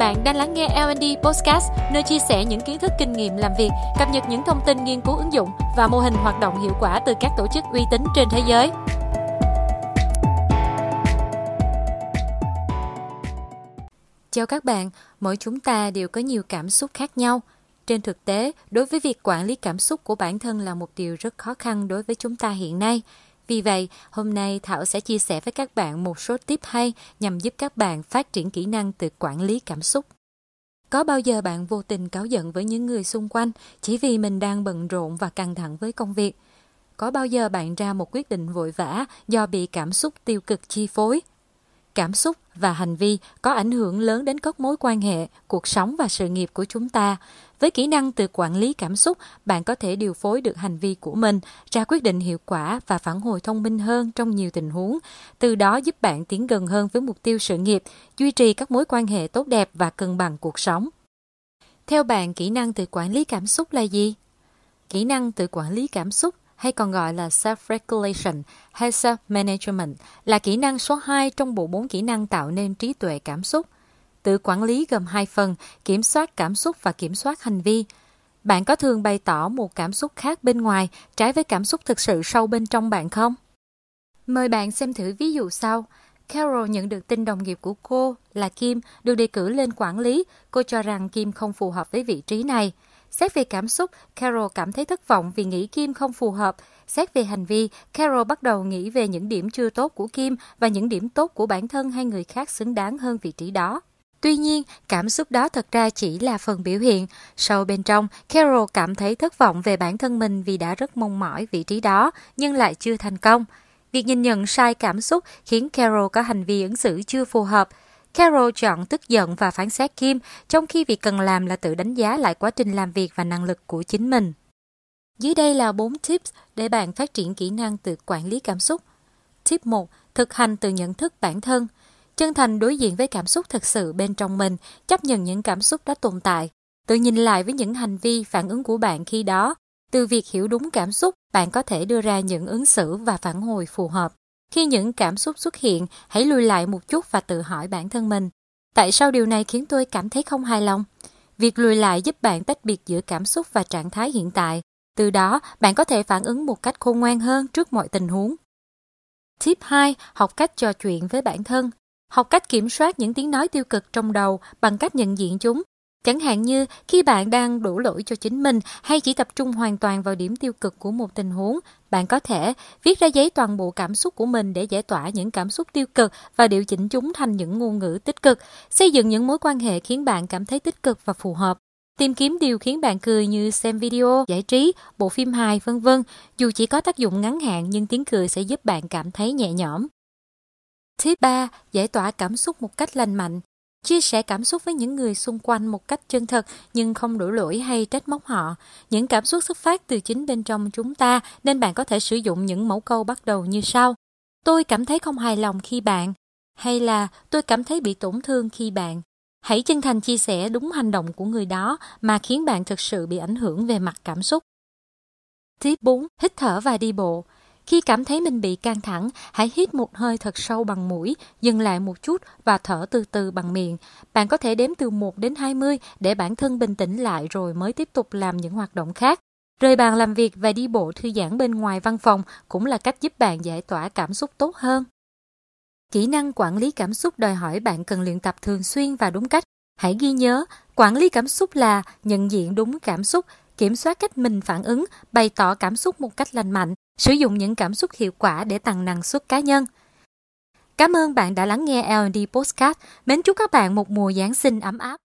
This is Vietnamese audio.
Bạn đang lắng nghe L&D Podcast, nơi chia sẻ những kiến thức kinh nghiệm làm việc, cập nhật những thông tin nghiên cứu ứng dụng và mô hình hoạt động hiệu quả từ các tổ chức uy tín trên thế giới. Chào các bạn, mỗi chúng ta đều có nhiều cảm xúc khác nhau. Trên thực tế, đối với việc quản lý cảm xúc của bản thân là một điều rất khó khăn đối với chúng ta hiện nay. Vì vậy, hôm nay Thảo sẽ chia sẻ với các bạn một số tip hay nhằm giúp các bạn phát triển kỹ năng tự quản lý cảm xúc. Có bao giờ bạn vô tình cáu giận với những người xung quanh chỉ vì mình đang bận rộn và căng thẳng với công việc? Có bao giờ bạn ra một quyết định vội vã do bị cảm xúc tiêu cực chi phối? Cảm xúc và hành vi có ảnh hưởng lớn đến các mối quan hệ, cuộc sống và sự nghiệp của chúng ta. Với kỹ năng tự quản lý cảm xúc, bạn có thể điều phối được hành vi của mình, ra quyết định hiệu quả và phản hồi thông minh hơn trong nhiều tình huống. Từ đó giúp bạn tiến gần hơn với mục tiêu sự nghiệp, duy trì các mối quan hệ tốt đẹp và cân bằng cuộc sống. Theo bạn, kỹ năng tự quản lý cảm xúc là gì? Kỹ năng tự quản lý cảm xúc hay còn gọi là self-regulation hay self-management là kỹ năng số 2 trong bộ 4 kỹ năng tạo nên trí tuệ cảm xúc. Tự quản lý gồm hai phần, kiểm soát cảm xúc và kiểm soát hành vi. Bạn có thường bày tỏ một cảm xúc khác bên ngoài, trái với cảm xúc thực sự sâu bên trong bạn không? Mời bạn xem thử ví dụ sau. Carol nhận được tin đồng nghiệp của cô là Kim được đề cử lên quản lý. Cô cho rằng Kim không phù hợp với vị trí này. Xét về cảm xúc, Carol cảm thấy thất vọng vì nghĩ Kim không phù hợp. Xét về hành vi, Carol bắt đầu nghĩ về những điểm chưa tốt của Kim và những điểm tốt của bản thân hay người khác xứng đáng hơn vị trí đó. Tuy nhiên, cảm xúc đó thật ra chỉ là phần biểu hiện. Sâu bên trong, Carol cảm thấy thất vọng về bản thân mình vì đã rất mong mỏi vị trí đó, nhưng lại chưa thành công. Việc nhìn nhận sai cảm xúc khiến Carol có hành vi ứng xử chưa phù hợp. Carol chọn tức giận và phán xét Kim, trong khi việc cần làm là tự đánh giá lại quá trình làm việc và năng lực của chính mình. Dưới đây là 4 tips để bạn phát triển kỹ năng tự quản lý cảm xúc. Tip 1. Thực hành từ nhận thức bản thân. Chân thành đối diện với cảm xúc thực sự bên trong mình, chấp nhận những cảm xúc đó tồn tại. Tự nhìn lại với những hành vi, phản ứng của bạn khi đó. Từ việc hiểu đúng cảm xúc, bạn có thể đưa ra những ứng xử và phản hồi phù hợp. Khi những cảm xúc xuất hiện, hãy lùi lại một chút và tự hỏi bản thân mình. Tại sao điều này khiến tôi cảm thấy không hài lòng? Việc lùi lại giúp bạn tách biệt giữa cảm xúc và trạng thái hiện tại. Từ đó, bạn có thể phản ứng một cách khôn ngoan hơn trước mọi tình huống. Tip 2. Học cách trò chuyện với bản thân. Học cách kiểm soát những tiếng nói tiêu cực trong đầu bằng cách nhận diện chúng. Chẳng hạn như khi bạn đang đổ lỗi cho chính mình hay chỉ tập trung hoàn toàn vào điểm tiêu cực của một tình huống, bạn có thể viết ra giấy toàn bộ cảm xúc của mình để giải tỏa những cảm xúc tiêu cực và điều chỉnh chúng thành những ngôn ngữ tích cực, xây dựng những mối quan hệ khiến bạn cảm thấy tích cực và phù hợp. Tìm kiếm điều khiến bạn cười như xem video, giải trí, bộ phim hài, vân vân. Dù chỉ có tác dụng ngắn hạn nhưng tiếng cười sẽ giúp bạn cảm thấy nhẹ nhõm. Tip 3. Giải tỏa cảm xúc một cách lành mạnh. Chia sẻ cảm xúc với những người xung quanh một cách chân thật, nhưng không đổ lỗi hay trách móc họ. Những cảm xúc xuất phát từ chính bên trong chúng ta, nên bạn có thể sử dụng những mẫu câu bắt đầu như sau. Tôi cảm thấy không hài lòng khi bạn. Hay là, tôi cảm thấy bị tổn thương khi bạn. Hãy chân thành chia sẻ đúng hành động của người đó mà khiến bạn thực sự bị ảnh hưởng về mặt cảm xúc. Tiếp 4. Hít thở và đi bộ. Khi cảm thấy mình bị căng thẳng, hãy hít một hơi thật sâu bằng mũi, dừng lại một chút và thở từ từ bằng miệng. Bạn có thể đếm từ 1 đến 20 để bản thân bình tĩnh lại rồi mới tiếp tục làm những hoạt động khác. Rời bàn làm việc và đi bộ thư giãn bên ngoài văn phòng cũng là cách giúp bạn giải tỏa cảm xúc tốt hơn. Kỹ năng quản lý cảm xúc đòi hỏi bạn cần luyện tập thường xuyên và đúng cách. Hãy ghi nhớ, quản lý cảm xúc là nhận diện đúng cảm xúc, kiểm soát cách mình phản ứng, bày tỏ cảm xúc một cách lành mạnh, sử dụng những cảm xúc hiệu quả để tăng năng suất cá nhân. Cảm ơn bạn đã lắng nghe L&D Postcard. Mến chúc các bạn một mùa Giáng sinh ấm áp.